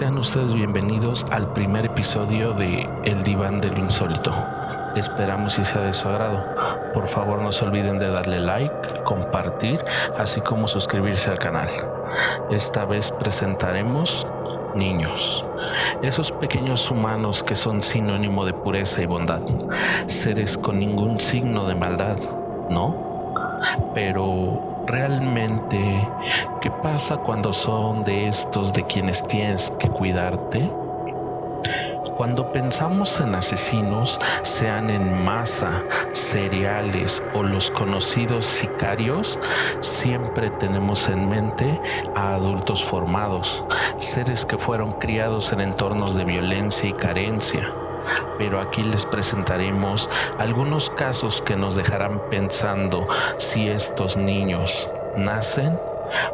Sean ustedes bienvenidos al primer episodio de El Diván de lo Insólito. Esperamos y sea de su agrado. Por favor no se olviden de darle like, compartir, así como suscribirse al canal. Esta vez presentaremos niños, esos pequeños humanos que son sinónimo de pureza y bondad, seres con ningún signo de maldad, ¿no? Pero realmente, ¿qué pasa cuando son de estos de quienes tienes que cuidarte? Cuando pensamos en asesinos, sean en masa, seriales o los conocidos sicarios, siempre tenemos en mente a adultos formados, seres que fueron criados en entornos de violencia y carencia. Pero aquí les presentaremos algunos casos que nos dejarán pensando si estos niños nacen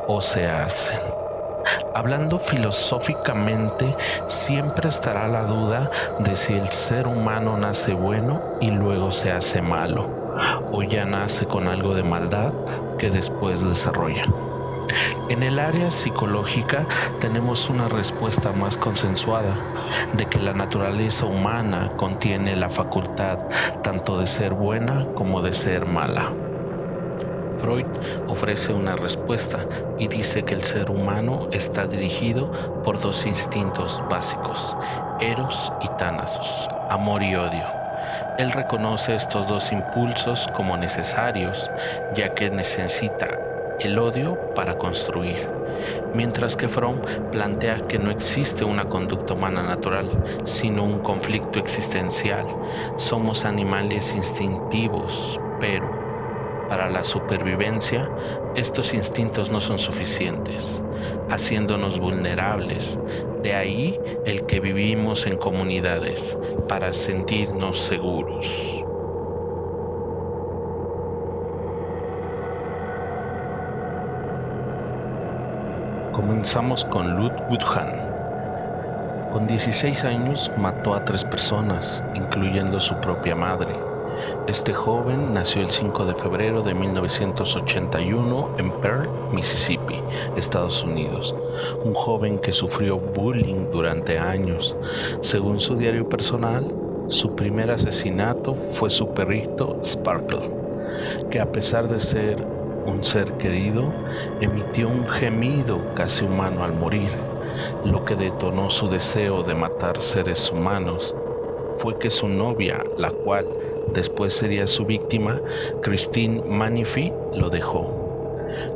o se hacen. Hablando filosóficamente, siempre estará la duda de si el ser humano nace bueno y luego se hace malo, o ya nace con algo de maldad que después desarrolla. En el área psicológica tenemos una respuesta más consensuada de que la naturaleza humana contiene la facultad tanto de ser buena como de ser mala. Freud ofrece una respuesta y dice que el ser humano está dirigido por dos instintos básicos, eros y tánatos, amor y odio. Él reconoce estos dos impulsos como necesarios, ya que necesita el odio para construir, mientras que Fromm plantea que no existe una conducta humana natural, sino un conflicto existencial. Somos animales instintivos, pero para la supervivencia, estos instintos no son suficientes, haciéndonos vulnerables. De ahí el que vivimos en comunidades para sentirnos seguros. Comenzamos con Ludwig Han. Con 16 años mató a tres personas, incluyendo su propia madre este joven nació el 5 de febrero de 1981 en Pearl, Mississippi, Estados Unidos. Un joven que sufrió bullying durante años. Según su diario personal, su primer asesinato fue su perrito Sparkle, que a pesar de ser un ser querido, emitió un gemido casi humano al morir, lo que detonó su deseo de matar seres humanos. Fue que su novia, la cual después sería su víctima, Christine Manifi, lo dejó.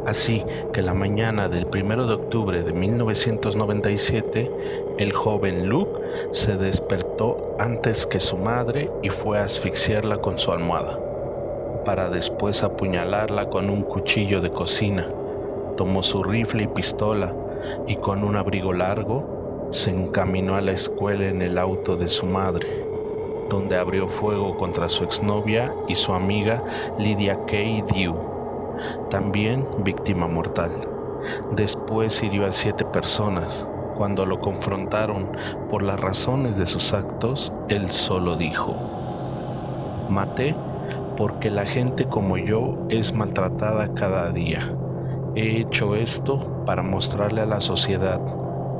Así que la mañana del 1 de octubre de 1997, el joven Luke se despertó antes que su madre y fue a asfixiarla con su almohada, para después apuñalarla con un cuchillo de cocina. Tomó su rifle y pistola y con un abrigo largo se encaminó a la escuela en el auto de su madre donde abrió fuego contra su exnovia y su amiga Lydia Kay Dew, también víctima mortal. Después hirió a siete personas. Cuando lo confrontaron por las razones de sus actos, él solo dijo, maté porque la gente como yo es maltratada cada día. He hecho esto para mostrarle a la sociedad,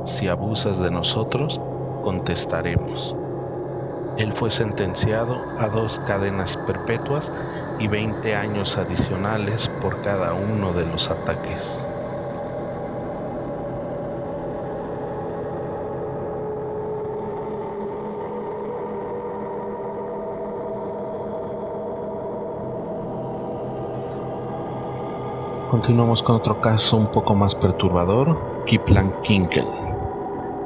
si abusas de nosotros, contestaremos. Él fue sentenciado a dos cadenas perpetuas y 20 años adicionales por cada uno de los ataques. Continuamos con otro caso un poco más perturbador, Kiplan Kinkel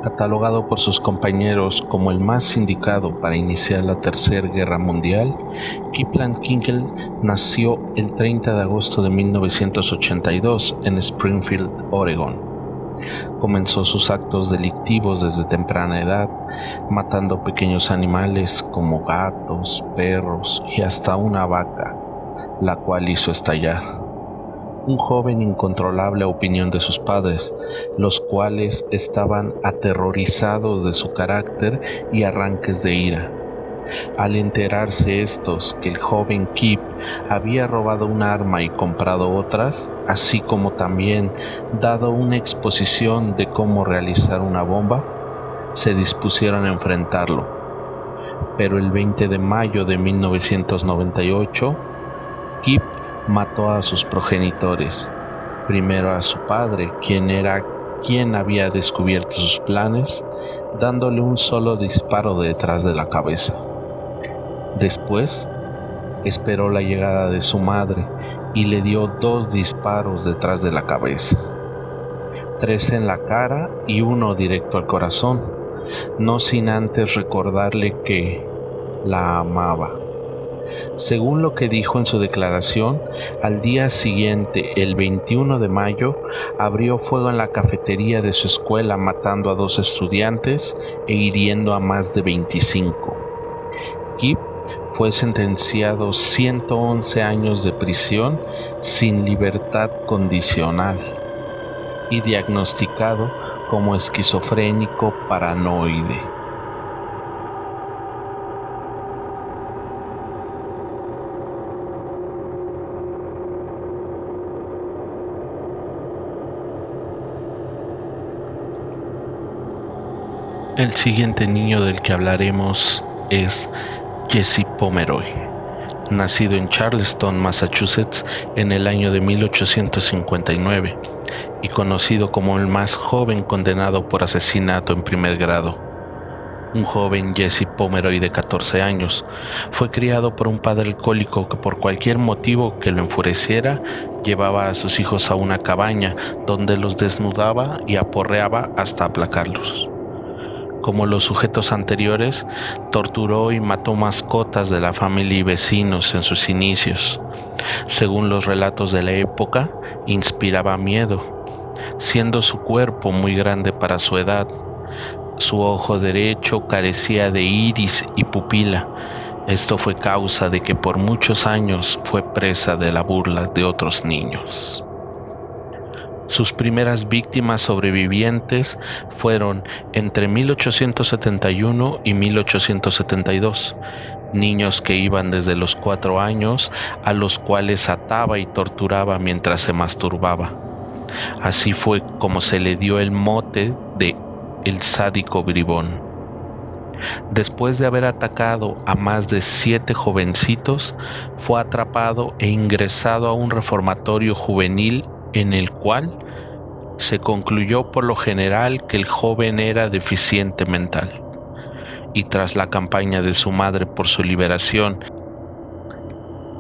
catalogado por sus compañeros como el más indicado para iniciar la Tercera Guerra Mundial, Kipland Kinkel nació el 30 de agosto de 1982 en Springfield, Oregon. Comenzó sus actos delictivos desde temprana edad, matando pequeños animales como gatos, perros y hasta una vaca, la cual hizo estallar un joven incontrolable a opinión de sus padres, los cuales estaban aterrorizados de su carácter y arranques de ira. Al enterarse estos que el joven Kip había robado un arma y comprado otras, así como también dado una exposición de cómo realizar una bomba, se dispusieron a enfrentarlo. Pero el 20 de mayo de 1998, Kip mató a sus progenitores, primero a su padre, quien era quien había descubierto sus planes, dándole un solo disparo detrás de la cabeza. Después, esperó la llegada de su madre y le dio dos disparos detrás de la cabeza, tres en la cara y uno directo al corazón, no sin antes recordarle que la amaba. Según lo que dijo en su declaración, al día siguiente, el 21 de mayo, abrió fuego en la cafetería de su escuela matando a dos estudiantes e hiriendo a más de 25. Kip fue sentenciado 111 años de prisión sin libertad condicional y diagnosticado como esquizofrénico paranoide. El siguiente niño del que hablaremos es Jesse Pomeroy, nacido en Charleston, Massachusetts, en el año de 1859 y conocido como el más joven condenado por asesinato en primer grado. Un joven Jesse Pomeroy de 14 años fue criado por un padre alcohólico que por cualquier motivo que lo enfureciera llevaba a sus hijos a una cabaña donde los desnudaba y aporreaba hasta aplacarlos como los sujetos anteriores, torturó y mató mascotas de la familia y vecinos en sus inicios. Según los relatos de la época, inspiraba miedo, siendo su cuerpo muy grande para su edad. Su ojo derecho carecía de iris y pupila. Esto fue causa de que por muchos años fue presa de la burla de otros niños. Sus primeras víctimas sobrevivientes fueron entre 1871 y 1872, niños que iban desde los cuatro años a los cuales ataba y torturaba mientras se masturbaba. Así fue como se le dio el mote de el sádico bribón. Después de haber atacado a más de siete jovencitos, fue atrapado e ingresado a un reformatorio juvenil en el cual se concluyó por lo general que el joven era deficiente mental, y tras la campaña de su madre por su liberación,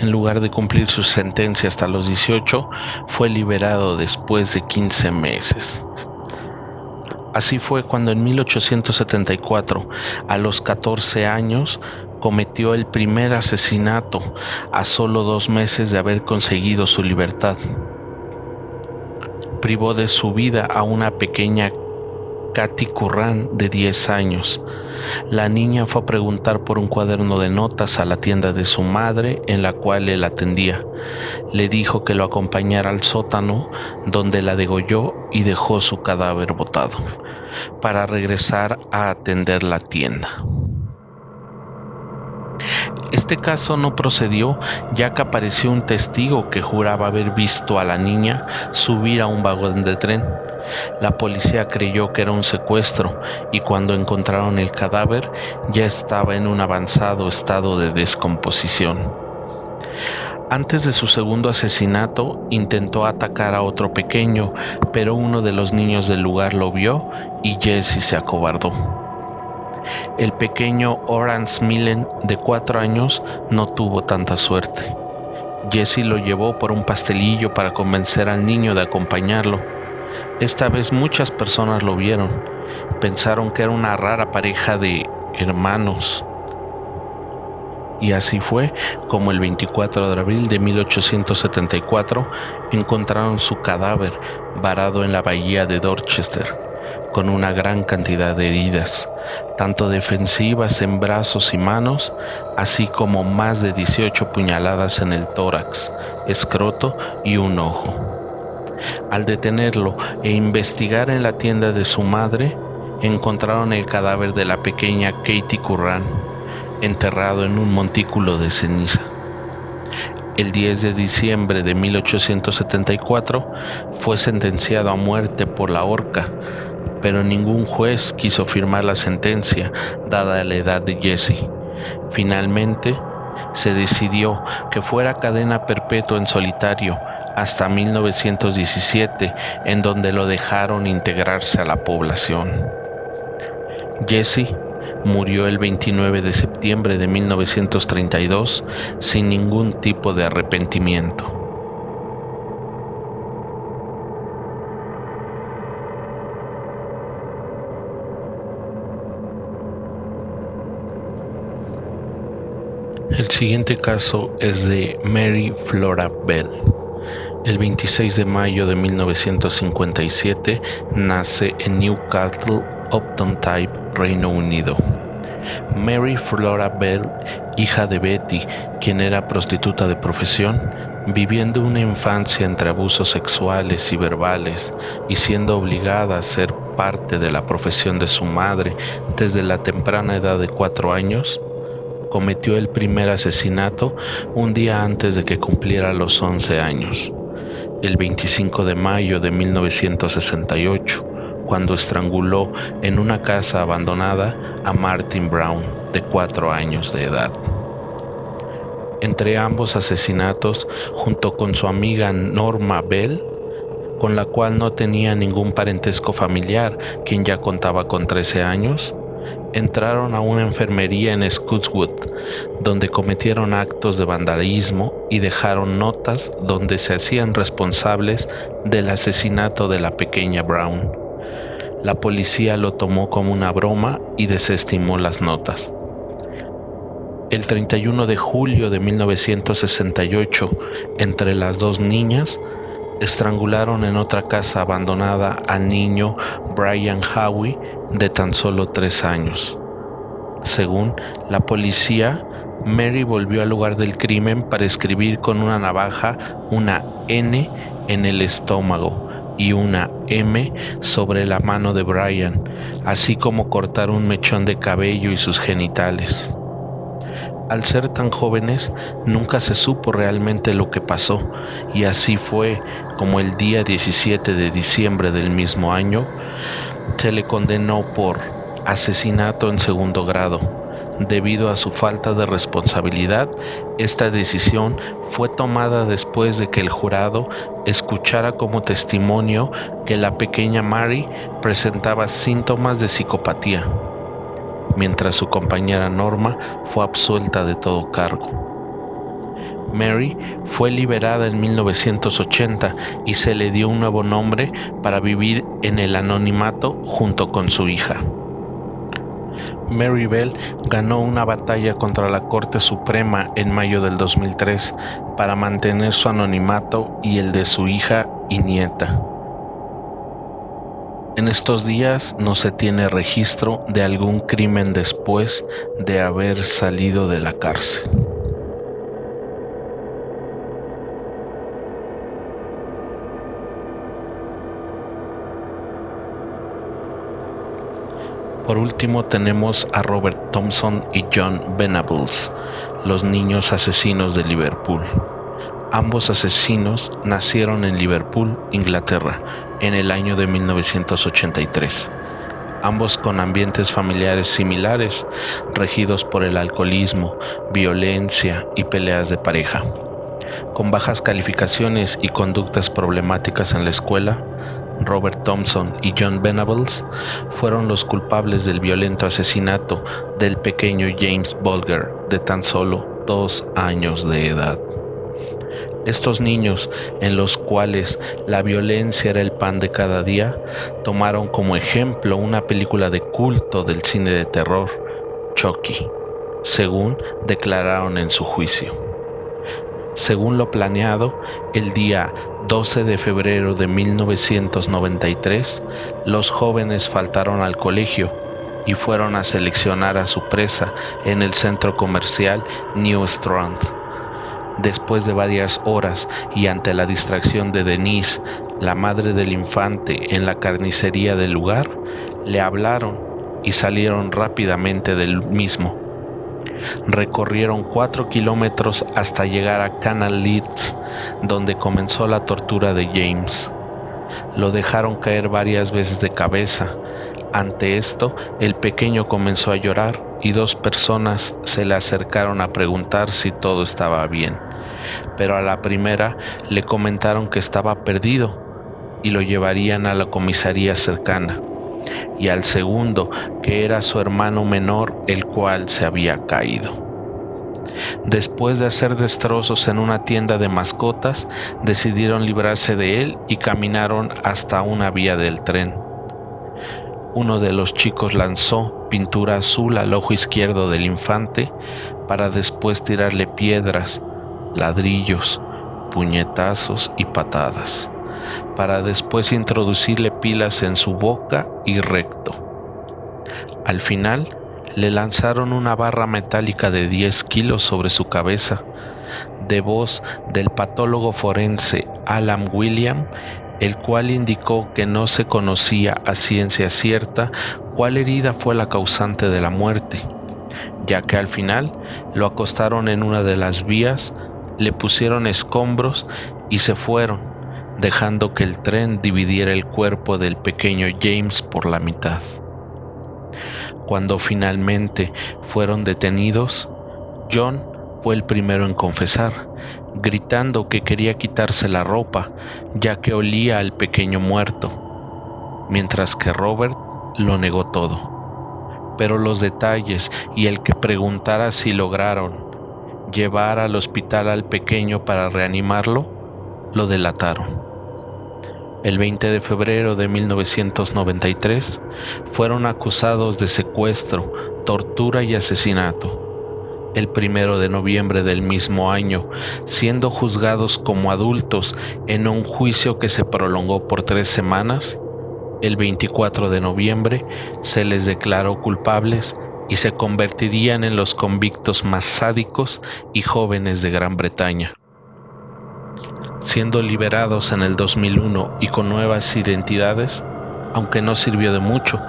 en lugar de cumplir su sentencia hasta los 18, fue liberado después de 15 meses. Así fue cuando en 1874, a los 14 años, cometió el primer asesinato a solo dos meses de haber conseguido su libertad privó de su vida a una pequeña Katy Curran de 10 años. La niña fue a preguntar por un cuaderno de notas a la tienda de su madre en la cual él atendía. Le dijo que lo acompañara al sótano donde la degolló y dejó su cadáver botado para regresar a atender la tienda. Este caso no procedió ya que apareció un testigo que juraba haber visto a la niña subir a un vagón de tren. La policía creyó que era un secuestro y cuando encontraron el cadáver ya estaba en un avanzado estado de descomposición. Antes de su segundo asesinato intentó atacar a otro pequeño, pero uno de los niños del lugar lo vio y Jesse se acobardó. El pequeño Orange Millen, de cuatro años, no tuvo tanta suerte. Jesse lo llevó por un pastelillo para convencer al niño de acompañarlo. Esta vez muchas personas lo vieron. Pensaron que era una rara pareja de hermanos. Y así fue como el 24 de abril de 1874 encontraron su cadáver varado en la bahía de Dorchester, con una gran cantidad de heridas tanto defensivas en brazos y manos, así como más de 18 puñaladas en el tórax, escroto y un ojo. Al detenerlo e investigar en la tienda de su madre, encontraron el cadáver de la pequeña Katie Curran, enterrado en un montículo de ceniza. El 10 de diciembre de 1874 fue sentenciado a muerte por la horca, pero ningún juez quiso firmar la sentencia dada la edad de Jesse. Finalmente, se decidió que fuera cadena perpetua en solitario hasta 1917, en donde lo dejaron integrarse a la población. Jesse murió el 29 de septiembre de 1932 sin ningún tipo de arrepentimiento. El siguiente caso es de Mary Flora Bell. El 26 de mayo de 1957 nace en Newcastle upton Type, Reino Unido. Mary Flora Bell, hija de Betty, quien era prostituta de profesión, viviendo una infancia entre abusos sexuales y verbales y siendo obligada a ser parte de la profesión de su madre desde la temprana edad de cuatro años, cometió el primer asesinato un día antes de que cumpliera los 11 años, el 25 de mayo de 1968, cuando estranguló en una casa abandonada a Martin Brown, de cuatro años de edad. Entre ambos asesinatos, junto con su amiga Norma Bell, con la cual no tenía ningún parentesco familiar, quien ya contaba con 13 años, entraron a una enfermería en Scotswood, donde cometieron actos de vandalismo y dejaron notas donde se hacían responsables del asesinato de la pequeña Brown. La policía lo tomó como una broma y desestimó las notas. El 31 de julio de 1968, entre las dos niñas, estrangularon en otra casa abandonada al niño Brian Howie de tan solo tres años. Según la policía, Mary volvió al lugar del crimen para escribir con una navaja una N en el estómago y una M sobre la mano de Brian, así como cortar un mechón de cabello y sus genitales. Al ser tan jóvenes, nunca se supo realmente lo que pasó, y así fue como el día 17 de diciembre del mismo año se le condenó por asesinato en segundo grado. Debido a su falta de responsabilidad, esta decisión fue tomada después de que el jurado escuchara como testimonio que la pequeña Mary presentaba síntomas de psicopatía mientras su compañera Norma fue absuelta de todo cargo. Mary fue liberada en 1980 y se le dio un nuevo nombre para vivir en el anonimato junto con su hija. Mary Bell ganó una batalla contra la Corte Suprema en mayo del 2003 para mantener su anonimato y el de su hija y nieta. En estos días no se tiene registro de algún crimen después de haber salido de la cárcel. Por último tenemos a Robert Thompson y John Venables, los niños asesinos de Liverpool. Ambos asesinos nacieron en Liverpool, Inglaterra, en el año de 1983, ambos con ambientes familiares similares, regidos por el alcoholismo, violencia y peleas de pareja. Con bajas calificaciones y conductas problemáticas en la escuela, Robert Thompson y John Venables fueron los culpables del violento asesinato del pequeño James Bulger de tan solo dos años de edad. Estos niños, en los cuales la violencia era el pan de cada día, tomaron como ejemplo una película de culto del cine de terror, Chucky, según declararon en su juicio. Según lo planeado, el día 12 de febrero de 1993, los jóvenes faltaron al colegio y fueron a seleccionar a su presa en el centro comercial New Strand Después de varias horas y ante la distracción de Denise, la madre del infante, en la carnicería del lugar, le hablaron y salieron rápidamente del mismo. Recorrieron cuatro kilómetros hasta llegar a Canal Leeds, donde comenzó la tortura de James. Lo dejaron caer varias veces de cabeza. Ante esto, el pequeño comenzó a llorar y dos personas se le acercaron a preguntar si todo estaba bien. Pero a la primera le comentaron que estaba perdido y lo llevarían a la comisaría cercana y al segundo, que era su hermano menor, el cual se había caído. Después de hacer destrozos en una tienda de mascotas, decidieron librarse de él y caminaron hasta una vía del tren. Uno de los chicos lanzó pintura azul al ojo izquierdo del infante para después tirarle piedras, ladrillos, puñetazos y patadas para después introducirle pilas en su boca y recto. Al final, le lanzaron una barra metálica de 10 kilos sobre su cabeza, de voz del patólogo forense Alan William, el cual indicó que no se conocía a ciencia cierta cuál herida fue la causante de la muerte, ya que al final lo acostaron en una de las vías, le pusieron escombros y se fueron, dejando que el tren dividiera el cuerpo del pequeño James por la mitad. Cuando finalmente fueron detenidos, John fue el primero en confesar, gritando que quería quitarse la ropa, ya que olía al pequeño muerto, mientras que Robert lo negó todo. Pero los detalles y el que preguntara si lograron llevar al hospital al pequeño para reanimarlo, lo delataron. El 20 de febrero de 1993 fueron acusados de secuestro, tortura y asesinato. El 1 de noviembre del mismo año, siendo juzgados como adultos en un juicio que se prolongó por tres semanas, el 24 de noviembre se les declaró culpables y se convertirían en los convictos más sádicos y jóvenes de Gran Bretaña siendo liberados en el 2001 y con nuevas identidades, aunque no sirvió de mucho,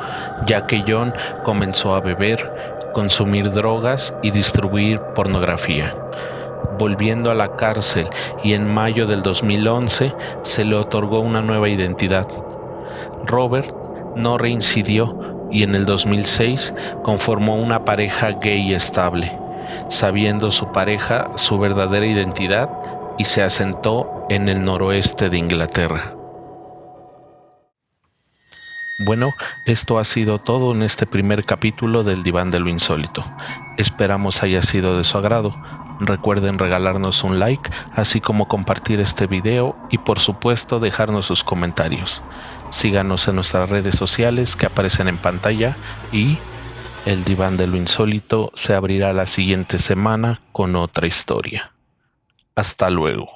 ya que John comenzó a beber, consumir drogas y distribuir pornografía. Volviendo a la cárcel y en mayo del 2011 se le otorgó una nueva identidad. Robert no reincidió y en el 2006 conformó una pareja gay estable, sabiendo su pareja su verdadera identidad y se asentó en el noroeste de Inglaterra. Bueno, esto ha sido todo en este primer capítulo del Diván de lo Insólito. Esperamos haya sido de su agrado. Recuerden regalarnos un like, así como compartir este video y por supuesto dejarnos sus comentarios. Síganos en nuestras redes sociales que aparecen en pantalla y el Diván de lo Insólito se abrirá la siguiente semana con otra historia. Hasta luego.